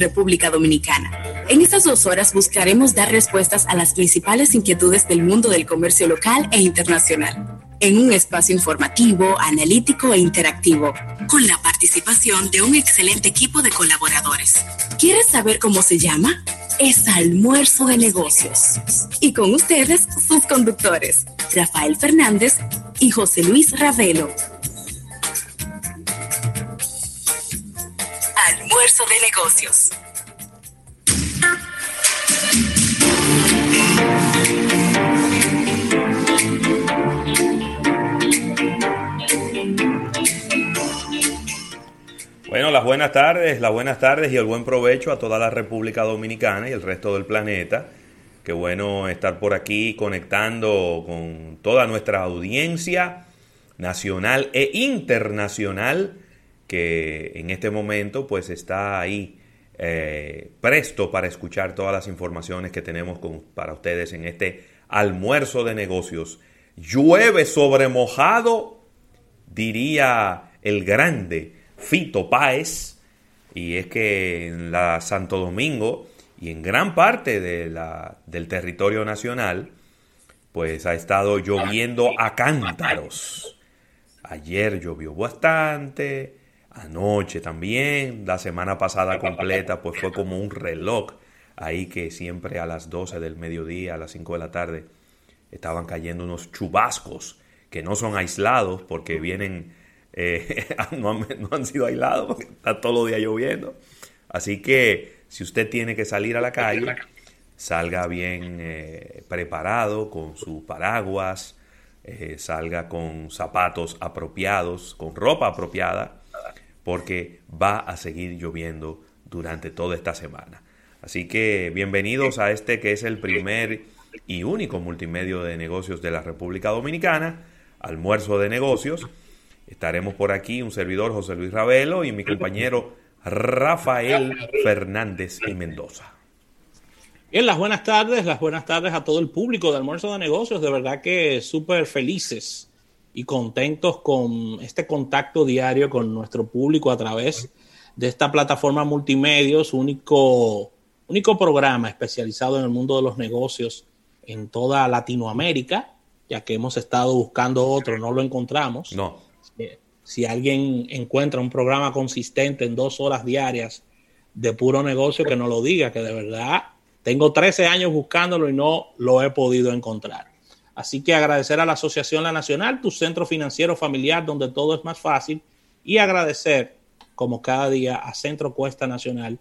República Dominicana. En estas dos horas buscaremos dar respuestas a las principales inquietudes del mundo del comercio local e internacional, en un espacio informativo, analítico e interactivo, con la participación de un excelente equipo de colaboradores. ¿Quieres saber cómo se llama? Es Almuerzo de Negocios. Y con ustedes, sus conductores, Rafael Fernández y José Luis Ravelo. De negocios. Bueno, las buenas tardes, las buenas tardes y el buen provecho a toda la República Dominicana y el resto del planeta. Qué bueno estar por aquí conectando con toda nuestra audiencia nacional e internacional que en este momento pues está ahí eh, presto para escuchar todas las informaciones que tenemos para ustedes en este almuerzo de negocios. Llueve sobre mojado, diría el grande Fito Páez, y es que en la Santo Domingo y en gran parte del territorio nacional, pues ha estado lloviendo a cántaros. Ayer llovió bastante, anoche también, la semana pasada completa, pues fue como un reloj ahí que siempre a las 12 del mediodía, a las 5 de la tarde, estaban cayendo unos chubascos que no son aislados porque vienen, eh, no, han, no, han, sido aislados porque está todo el día lloviendo. Así que si usted tiene que salir a la calle, salga bien eh, preparado con su paraguas, eh, salga con zapatos apropiados, con ropa apropiada, porque va a seguir lloviendo durante toda esta semana. Así que bienvenidos a este que es el primer y único multimedio de negocios de la República Dominicana, almuerzo de negocios. Estaremos por aquí un servidor José Luis Ravelo y mi compañero Rafael Fernández y Mendoza. Bien, las buenas tardes, las buenas tardes a todo el público de Almuerzo de Negocios. De verdad que súper felices y contentos con este contacto diario con nuestro público a través de esta plataforma multimedios, único, único programa especializado en el mundo de los negocios en toda Latinoamérica, ya que hemos estado buscando otro, no lo encontramos. No si alguien encuentra un programa consistente en dos horas diarias de puro negocio, que no lo diga, que de verdad tengo 13 años buscándolo y no lo he podido encontrar. Así que agradecer a la Asociación La Nacional, tu centro financiero familiar donde todo es más fácil, y agradecer, como cada día, a Centro Cuesta Nacional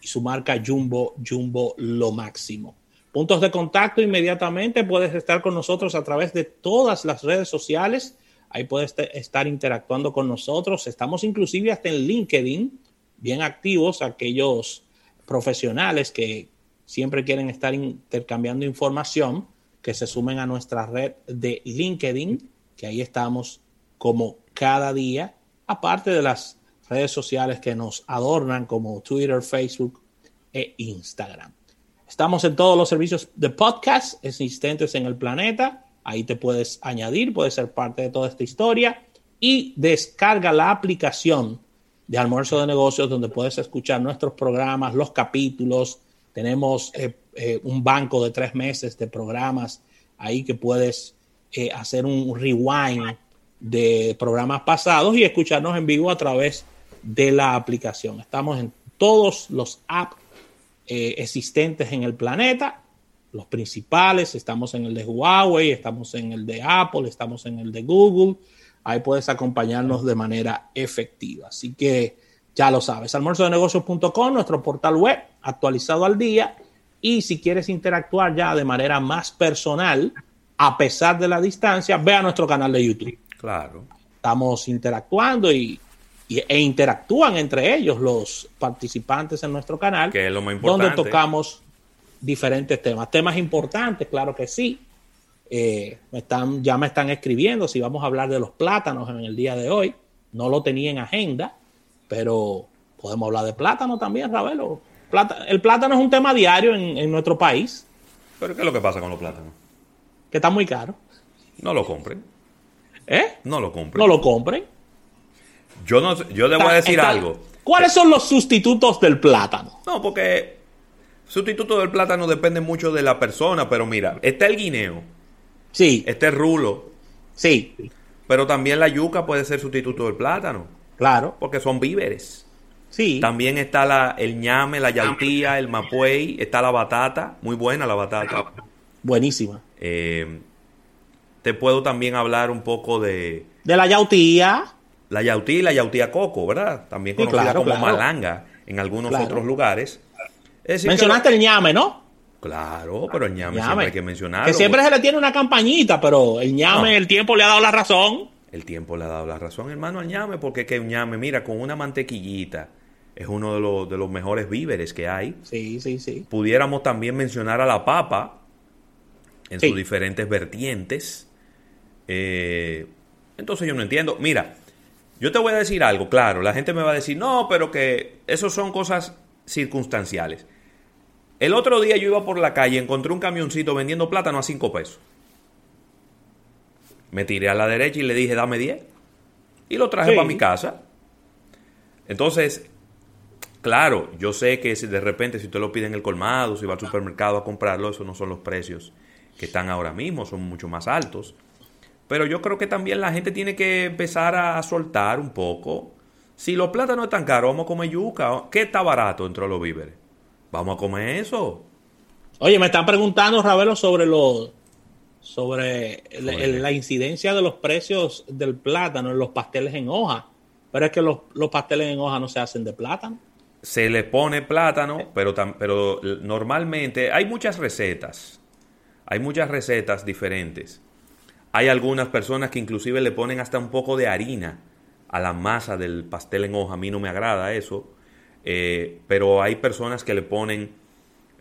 y su marca Jumbo, Jumbo lo máximo. Puntos de contacto inmediatamente, puedes estar con nosotros a través de todas las redes sociales Ahí puedes estar interactuando con nosotros. Estamos inclusive hasta en LinkedIn, bien activos, aquellos profesionales que siempre quieren estar intercambiando información, que se sumen a nuestra red de LinkedIn, que ahí estamos como cada día, aparte de las redes sociales que nos adornan como Twitter, Facebook e Instagram. Estamos en todos los servicios de podcast existentes en el planeta Ahí te puedes añadir, puedes ser parte de toda esta historia y descarga la aplicación de Almuerzo de Negocios donde puedes escuchar nuestros programas, los capítulos. Tenemos eh, eh, un banco de tres meses de programas ahí que puedes eh, hacer un rewind de programas pasados y escucharnos en vivo a través de la aplicación. Estamos en todos los apps existentes en el planeta los principales, estamos en el de Huawei, estamos en el de Apple, estamos en el de Google. Ahí puedes acompañarnos de manera efectiva. Así que ya lo sabes, almuerzodenegocios.com, nuestro portal web actualizado al día. Y si quieres interactuar ya de manera más personal, a pesar de la distancia, ve a nuestro canal de YouTube. Claro. Estamos interactuando y, e interactúan entre ellos los participantes en nuestro canal. Que es lo más importante. Donde tocamos diferentes temas. Temas importantes, claro que sí. Eh, me están, ya me están escribiendo si vamos a hablar de los plátanos en el día de hoy. No lo tenía en agenda, pero podemos hablar de plátano también, Ravelo. Plata, el plátano es un tema diario en, en, nuestro país. ¿Pero qué es lo que pasa con los plátanos? Que está muy caro. No lo compren. ¿Eh? No lo compren. No lo compren. Yo, no, yo le voy a decir algo. ¿Cuáles son los sustitutos del plátano? No, porque sustituto del plátano depende mucho de la persona, pero mira, está el guineo. Sí. Está el rulo. Sí. Pero también la yuca puede ser sustituto del plátano. Claro. Porque son víveres. Sí. También está la, el ñame, la yautía, el mapuey, está la batata, muy buena la batata. Buenísima. Eh, te puedo también hablar un poco de... De la yautía. La yautía y la yautía coco, ¿verdad? También Sí, conocida claro, como claro. malanga en algunos Claro. otros lugares. Es decir, que Mencionaste el ñame, ¿no? Claro, pero el ñame, Ñame. siempre hay que mencionarlo. Que siempre se le tiene una campañita, pero el ñame, No. el tiempo le ha dado la razón. El tiempo le ha dado la razón, hermano, al ñame, porque es que un ñame, mira, con una mantequillita, es uno de los, de los mejores víveres que hay. Sí, sí, sí. Pudiéramos también mencionar a la papa en Sí. sus diferentes vertientes. Eh, entonces yo no entiendo. Mira, yo te voy a decir algo, claro, la gente me va a decir, no, pero que eso son cosas circunstanciales. El otro día yo iba por la calle, encontré un camioncito vendiendo plátano a 5 pesos. Me tiré a la derecha y le dije, dame 10. Y lo traje Sí. para mi casa. Entonces, claro, yo sé que si de repente si usted lo pide en el colmado, si va al supermercado a comprarlo, esos no son los precios que están ahora mismo, son mucho más altos. Pero yo creo que también la gente tiene que empezar a soltar un poco. Si los plátanos están caros, vamos a comer yuca. ¿Qué está barato dentro de los víveres? Vamos a comer eso. Oye, me están preguntando, Ravelo, sobre los sobre el- el- la incidencia de los precios del plátano en los pasteles en hoja. Pero es que los, los pasteles en hoja no se hacen de plátano. Se le pone plátano, pero, tam- pero normalmente hay muchas recetas. Hay muchas recetas diferentes. Hay algunas personas que inclusive le ponen hasta un poco de harina a la masa del pastel en hoja. A mí no me agrada eso. Eh, pero hay personas que le ponen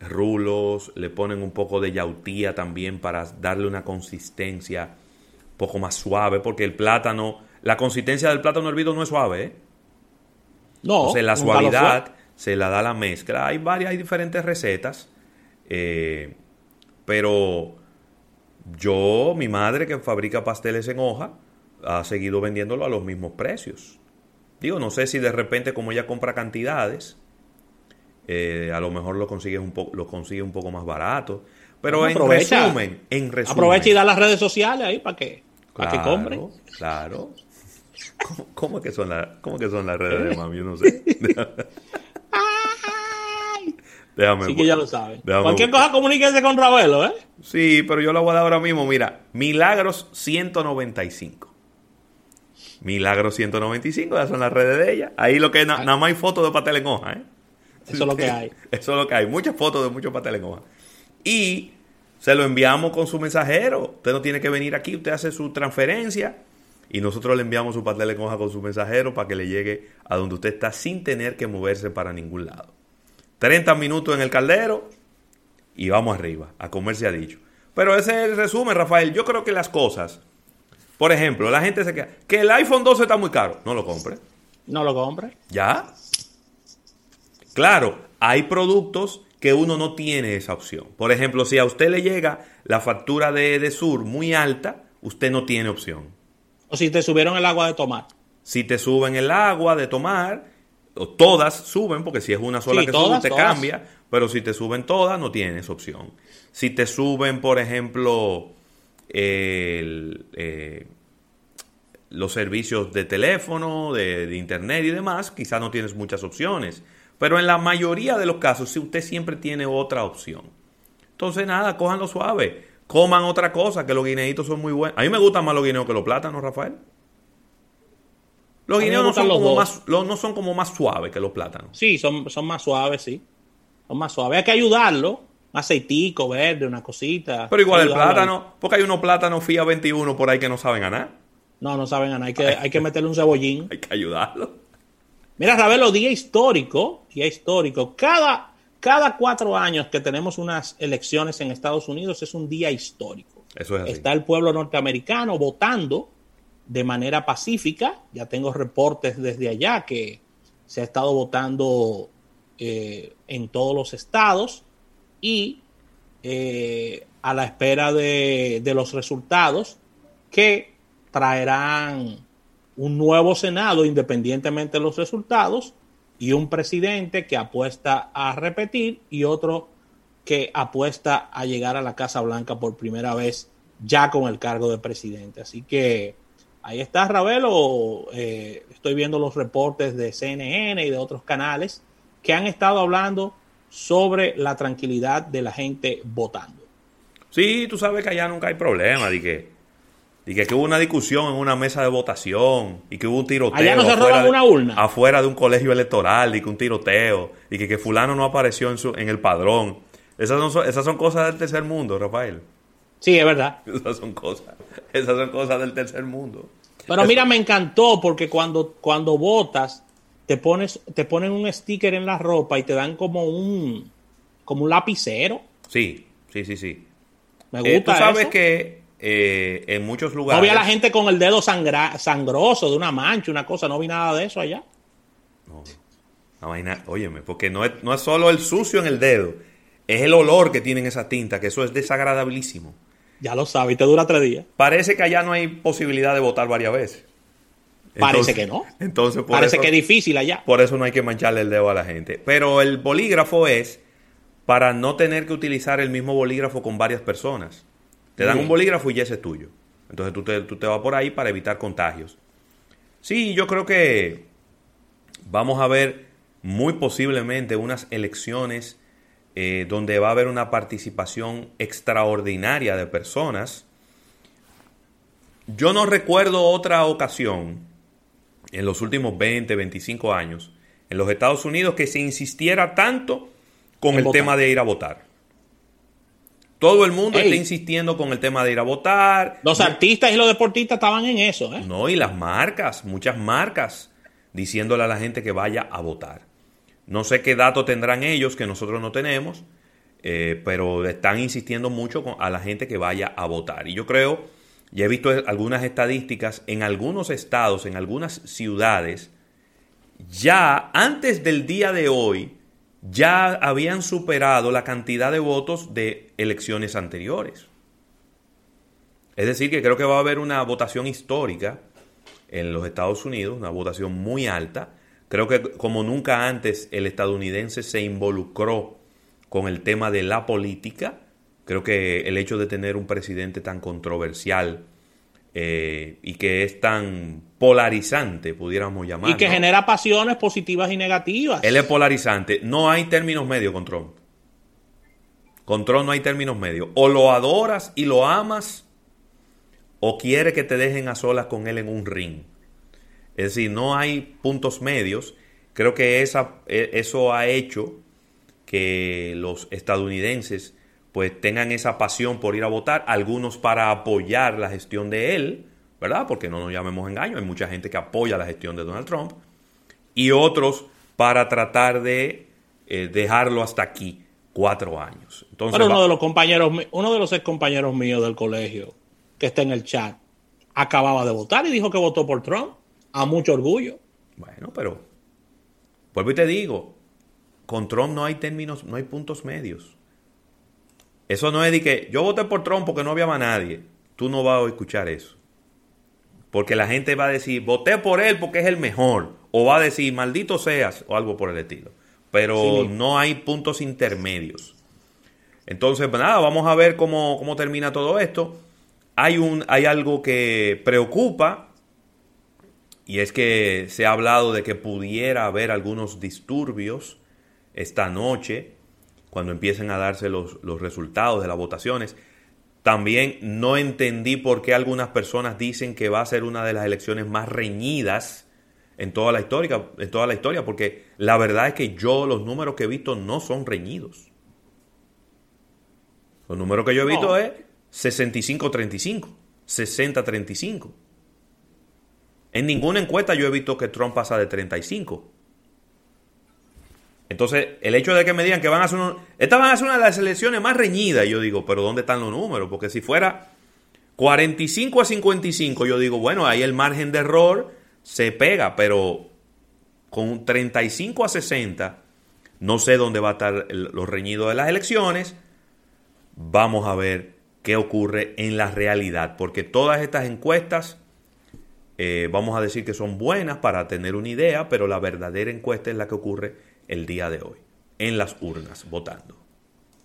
rulos, le ponen un poco de yautía también para darle una consistencia un poco más suave, porque el plátano, la consistencia del plátano hervido no es suave, ¿eh? No. Entonces la suavidad se la da la mezcla. Hay varias, hay diferentes recetas. eh, pero yo, mi madre que fabrica pasteles en hoja, ha seguido vendiéndolo a los mismos precios. Digo, no sé si de repente como ella compra cantidades, eh, a lo mejor lo consigue un poco, lo consigue un poco más barato. Pero Bueno, en resumen, en resumen. Aprovecha y da las redes sociales ahí para que, para que compren. Claro. ¿Cómo, que son las, cómo es que son las redes de mami? Yo no sé. Déjame. Así que ya lo saben. déjame Cualquier cosa comuníquense con Ravelo, ¿eh? Sí, pero yo la voy a dar ahora mismo. Mira, Milagros 195. Milagros 195, esas son las redes de ella. Ahí lo que es, na- nada más hay fotos de pastel en hoja, ¿eh? Eso es lo que hay. Eso es lo que hay. Muchas fotos de muchos pasteles en hoja. Y se lo enviamos con su mensajero. Usted no tiene que venir aquí, usted hace su transferencia y nosotros le enviamos su pastel en hoja con su mensajero para que le llegue a donde usted está sin tener que moverse para ningún lado. 30 minutos en el caldero y vamos arriba, a comer se ha dicho. Pero ese es el resumen, Rafael. Yo creo que las cosas, por ejemplo, la gente se queda, que el iPhone 12 está muy caro, no lo compre. No lo compre. ¿Ya? Claro, hay productos que uno no tiene esa opción. Por ejemplo, si a usted le llega la factura de, de Sur muy alta, usted no tiene opción. O si te subieron el agua de tomar. Si te suben el agua de tomar, o todas suben, porque si es una sola Sí, que todas, sube, te todas. cambia, pero si te suben todas, no tienes opción. Si te suben, por ejemplo, el, eh, los servicios de teléfono, de, de internet y demás, quizás no tienes muchas opciones. Pero en la mayoría de los casos, sí, usted siempre tiene otra opción. Entonces, nada, cójanlo suave. Coman otra cosa, que los guineitos son muy buenos. A mí me gustan más los guineos que los plátanos, Rafael. Los guineos no son, los como más, los- no son como más suaves que los plátanos. Sí, son, son más suaves, sí. Son más suaves. Hay que ayudarlo. Un aceitico verde, una cosita. Pero igual el plátano, porque hay unos plátanos FIA 21 por ahí que no saben a nada. No, no saben a nada. Hay que, hay que meterle un cebollín. Hay que ayudarlo. Mira, Ravelo, día histórico. Día histórico. Cada, cada cuatro años que tenemos unas elecciones en Estados Unidos es un día histórico. Eso es así. Está el pueblo norteamericano votando de manera pacífica. Ya tengo reportes desde allá que se ha estado votando eh, en todos los estados y eh, a la espera de, de los resultados que traerán un nuevo Senado, independientemente de los resultados, y un presidente que apuesta a repetir y otro que apuesta a llegar a la Casa Blanca por primera vez ya con el cargo de presidente. Así que ahí está Ravelo, eh, estoy viendo los reportes de CNN y de otros canales que han estado hablando sobre la tranquilidad de la gente votando. Sí, tú sabes que allá nunca hay problema, de de que, hubo una discusión en una mesa de votación y que hubo un tiroteo. Allá no se roban una urna. Afuera de un colegio electoral y que un tiroteo y que, que fulano no apareció en, su, en el padrón. Esas son, esas son cosas del tercer mundo, Rafael. Sí, es verdad. Esas son cosas, esas son cosas del tercer mundo. Pero mira, me encantó porque cuando, cuando votas, te pones, te ponen un sticker en la ropa y te dan como un, como un lapicero. Sí, sí, sí, sí. Me gusta. Eh, tú sabes que eh, en muchos lugares. No vi a la gente con el dedo sangroso de una mancha, una cosa, no vi nada de eso allá. No, no vaina, óyeme, porque no es, no es solo el sucio en el dedo, es el olor que tienen esa tinta, que eso es desagradabilísimo. Ya lo sabes, y te dura tres días. Parece que allá no hay posibilidad de votar varias veces. Parece que no. Entonces, Parece que es difícil allá. Por eso no hay que mancharle el dedo a la gente. Pero el bolígrafo es para no tener que utilizar el mismo bolígrafo con varias personas. Te dan un bolígrafo y ya ese es tuyo. Entonces tú te, tú te vas por ahí para evitar contagios. Sí, yo creo que vamos a ver muy posiblemente unas elecciones eh, donde va a haber una participación extraordinaria de personas. Yo no recuerdo otra ocasión en los últimos 20, 25 años en los Estados Unidos que se insistiera tanto con el tema de ir a votar. Todo el mundo está insistiendo con el tema de ir a votar. Los artistas y los deportistas estaban en eso. ¿eh? No, y las marcas, muchas marcas, diciéndole a la gente que vaya a votar. No sé qué datos tendrán ellos que nosotros no tenemos, eh, pero están insistiendo mucho a la gente que vaya a votar. Y yo creo, ya he visto algunas estadísticas, en algunos estados, en algunas ciudades, ya antes del día de hoy, ya habían superado la cantidad de votos de elecciones anteriores. Es decir, que creo que va a haber una votación histórica en los Estados Unidos, una votación muy alta, Creo que como nunca antes el estadounidense se involucró con el tema de la política. Creo que el hecho de tener un presidente tan controversial eh, y que es tan polarizante, pudiéramos llamar. Y que genera pasiones positivas y negativas. Él es polarizante. No hay términos medios con Trump. Con Trump no hay términos medios. O lo adoras y lo amas, o quiere que te dejen a solas con él en un ring. Es decir, no hay puntos medios. Creo que esa, e, eso ha hecho que los estadounidenses pues tengan esa pasión por ir a votar, algunos para apoyar la gestión de él, ¿verdad? Porque no nos llamemos engaño, hay mucha gente que apoya la gestión de Donald Trump, y otros para tratar de eh, dejarlo hasta aquí, cuatro años. Entonces, uno de los compañeros, uno de los ex compañeros míos del colegio, que está en el chat, acababa de votar y dijo que votó por Trump a mucho orgullo. Bueno, pero vuelvo y te digo, con Trump no hay términos, no hay puntos medios. Eso no es de que yo voté por Trump porque no había más nadie. Tú no vas a escuchar eso. Porque la gente va a decir, voté por él porque es el mejor. O va a decir, maldito seas, o algo por el estilo. Pero no hay puntos intermedios. Entonces, pues nada, vamos a ver cómo, cómo termina todo esto. Hay, un, hay algo que preocupa y es que se ha hablado de que pudiera haber algunos disturbios esta noche cuando empiecen a darse los, resultados de las votaciones. También no entendí por qué algunas personas dicen que va a ser una de las elecciones más reñidas en toda la historia, en toda la historia porque la verdad es que yo los números que he visto no son reñidos. Los números que yo he visto es 65-35, 60-35. En ninguna encuesta yo he visto que Trump pasa de 35. Entonces, el hecho de que me digan que van a hacer Estas van a ser una de las elecciones más reñidas, yo digo, pero ¿dónde están los números? Porque si fuera 45 a 55, yo digo, bueno, ahí el margen de error se pega, pero con 35 a 60, no sé dónde va a estar los reñidos de las elecciones. Vamos a ver qué ocurre en la realidad, porque todas estas encuestas eh, vamos a decir que son buenas para tener una idea, pero la verdadera encuesta es la que ocurre el día de hoy, en las urnas, votando.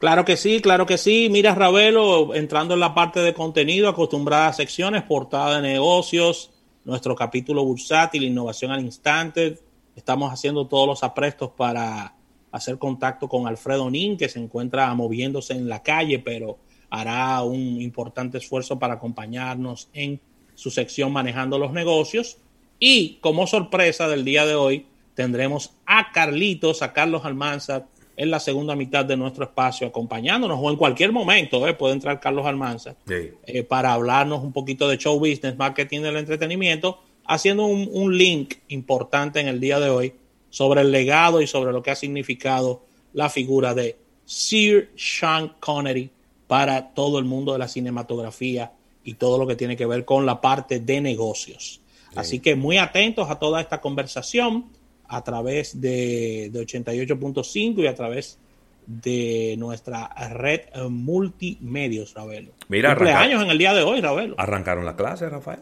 Claro que sí, claro que sí. Mira, Ravelo, entrando en la parte de contenido, acostumbradas secciones, portada de negocios, nuestro capítulo bursátil, innovación al instante. Estamos haciendo todos los aprestos para hacer contacto con Alfredo Nin, que se encuentra moviéndose en la calle, pero hará un importante esfuerzo para acompañarnos en su sección manejando los negocios. Y como sorpresa del día de hoy, tendremos a Carlitos, a Carlos Almanza, en la segunda mitad de nuestro espacio, acompañándonos o en cualquier momento, ¿eh? puede entrar Carlos Almanza, eh, para hablarnos un poquito de show business, marketing del entretenimiento, haciendo un, un link importante en el día de hoy sobre el legado y sobre lo que ha significado la figura de Sir Sean Connery para todo el mundo de la cinematografía y todo lo que tiene que ver con la parte de negocios. Así que muy atentos a toda esta conversación a través de, 88.5 y a través de nuestra red multimedios, Ravelo. Mira, cumpleaños en el día de hoy, Ravelo. Arrancaron las clases, Rafael.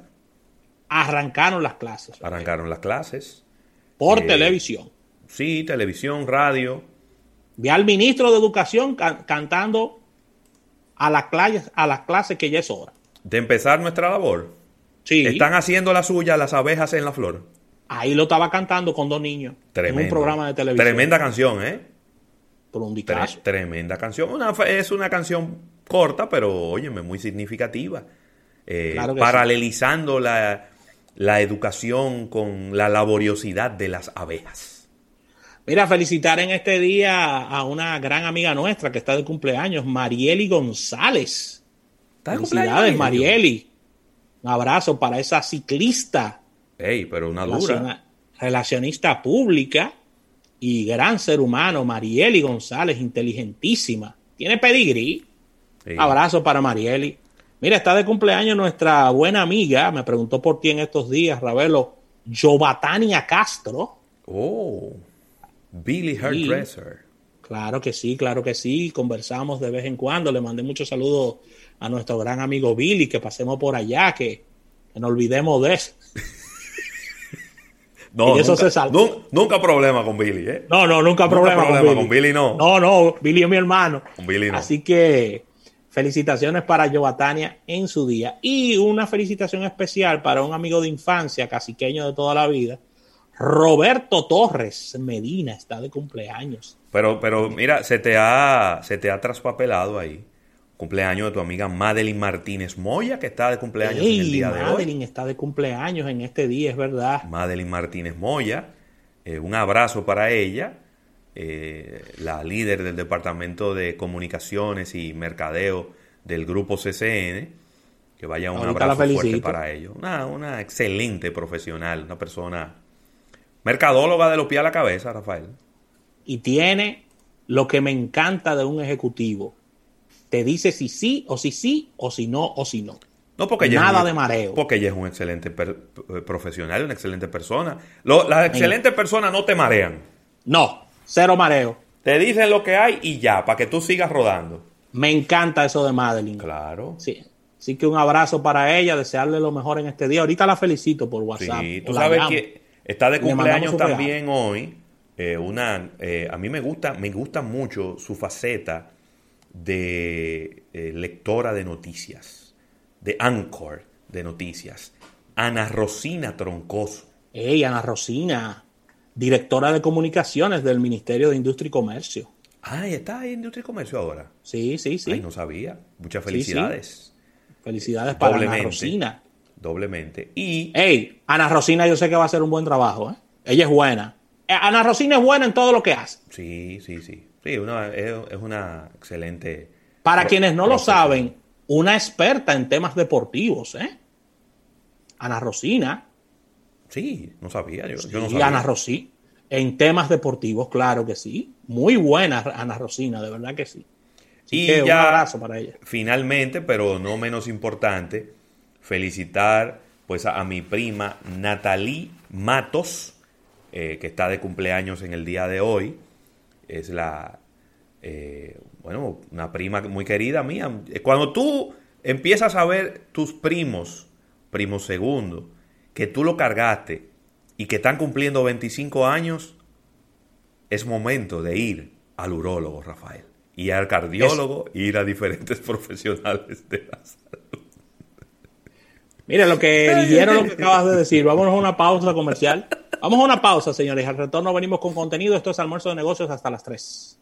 Arrancaron las clases. Arrancaron las clases. Por eh, televisión. Sí, televisión, radio. Vi al ministro de Educación cantando a las, clases, a las clases que ya es hora. De empezar nuestra labor. Sí. Están haciendo la suya las abejas en la flor. Ahí lo estaba cantando con dos niños. Tremendo. En un programa de televisión. Tremenda canción, ¿eh? Por un tremenda canción. es una canción corta, pero, óyeme, muy significativa. Eh, paralelizando la, la educación con la laboriosidad de las abejas. Mira, felicitar en este día a una gran amiga nuestra que está de cumpleaños, Marieli González. ¿Está de Felicidades, Marieli. Un abrazo para esa ciclista. Ey, pero una dura. Relacionista pública y gran ser humano, Marieli González, inteligentísima. Tiene pedigrí. Abrazo para Marieli. Mira, está de cumpleaños nuestra buena amiga, me preguntó por ti en estos días, Ravelo, Jovatania Castro. Oh, Billy Hairdresser. Claro que sí, claro que sí. Conversamos de vez en cuando. Le mandé muchos saludos a nuestro gran amigo Billy, que pasemos por allá, que, no olvidemos de eso. No, eso nunca, se nunca, problema con Billy, ¿eh? No, no, nunca, problema, con, Billy. con, Billy. no. No, no, Billy es mi hermano. Con Billy no. Así que Felicitaciones para Jovatania en su día. Y una felicitación especial para un amigo de infancia, caciqueño de toda la vida, Roberto Torres Medina, está de cumpleaños. Pero, pero mira, se te ha, se te ha traspapelado ahí. Cumpleaños de tu amiga Madeline Martínez Moya, que está de cumpleaños en el día de hoy. Madeline está de cumpleaños en este día, es verdad. Madeline Martínez Moya, eh, un abrazo para ella. Eh, la líder del Departamento de Comunicaciones y Mercadeo del Grupo CCN, que vaya un abrazo fuerte para ellos. Una, una excelente profesional, una persona mercadóloga de los pies a la cabeza, Rafael. Y tiene lo que me encanta de un ejecutivo. Te dice si sí o si sí o si no o si no. No, porque Nada de mareo. Porque ella es un excelente profesional, una excelente persona. las excelentes personas no te marean. No, Cero mareo. Te dicen lo que hay y ya, para que tú sigas rodando. Me encanta eso de Madeline. Claro. Sí. Así que un abrazo para ella, desearle lo mejor en este día. Ahorita la felicito por WhatsApp. Sí, tú sabes que está de cumpleaños también hoy. Eh, una, eh, a mí me gusta, me gusta mucho su faceta de eh, lectora de noticias, de anchor de noticias. Ana Rosina Troncoso. Ey, Ana Rosina directora de comunicaciones del Ministerio de Industria y Comercio. Ah, está en Industria y Comercio ahora. Sí, sí, sí. Ay, no sabía. Muchas felicidades. Felicidades para Ana Rosina. Doblemente. Y. Hey, Ana Rosina, yo sé que va a hacer un buen trabajo, ¿eh? Ella es buena. Eh, Ana Rosina es buena en todo lo que hace. Sí, sí, sí. Sí, es, una excelente. Para quienes no lo saben, una experta en temas deportivos, ¿eh? Ana Rosina Sí, no sabía. Yo, no sabía. Ana Rosina. En temas deportivos, claro que sí. Muy buena Ana Rosina, de verdad que sí. y ya, un abrazo para ella. Finalmente, pero no menos importante, felicitar pues a, mi prima Natalie Matos, eh, que está de cumpleaños en el día de hoy. Es la, eh, bueno, una prima muy querida mía. Cuando tú empiezas a ver tus primos, primos segundo, que tú lo cargaste y que están cumpliendo 25 años, es momento de ir al urólogo, Rafael, y al cardiólogo, ir a diferentes profesionales de la salud. Mira lo que dijeron lo que acabas de decir. Vámonos a una pausa comercial. Vamos a una pausa, señores. Al retorno venimos con contenido. Esto es almuerzo de negocios hasta las 3.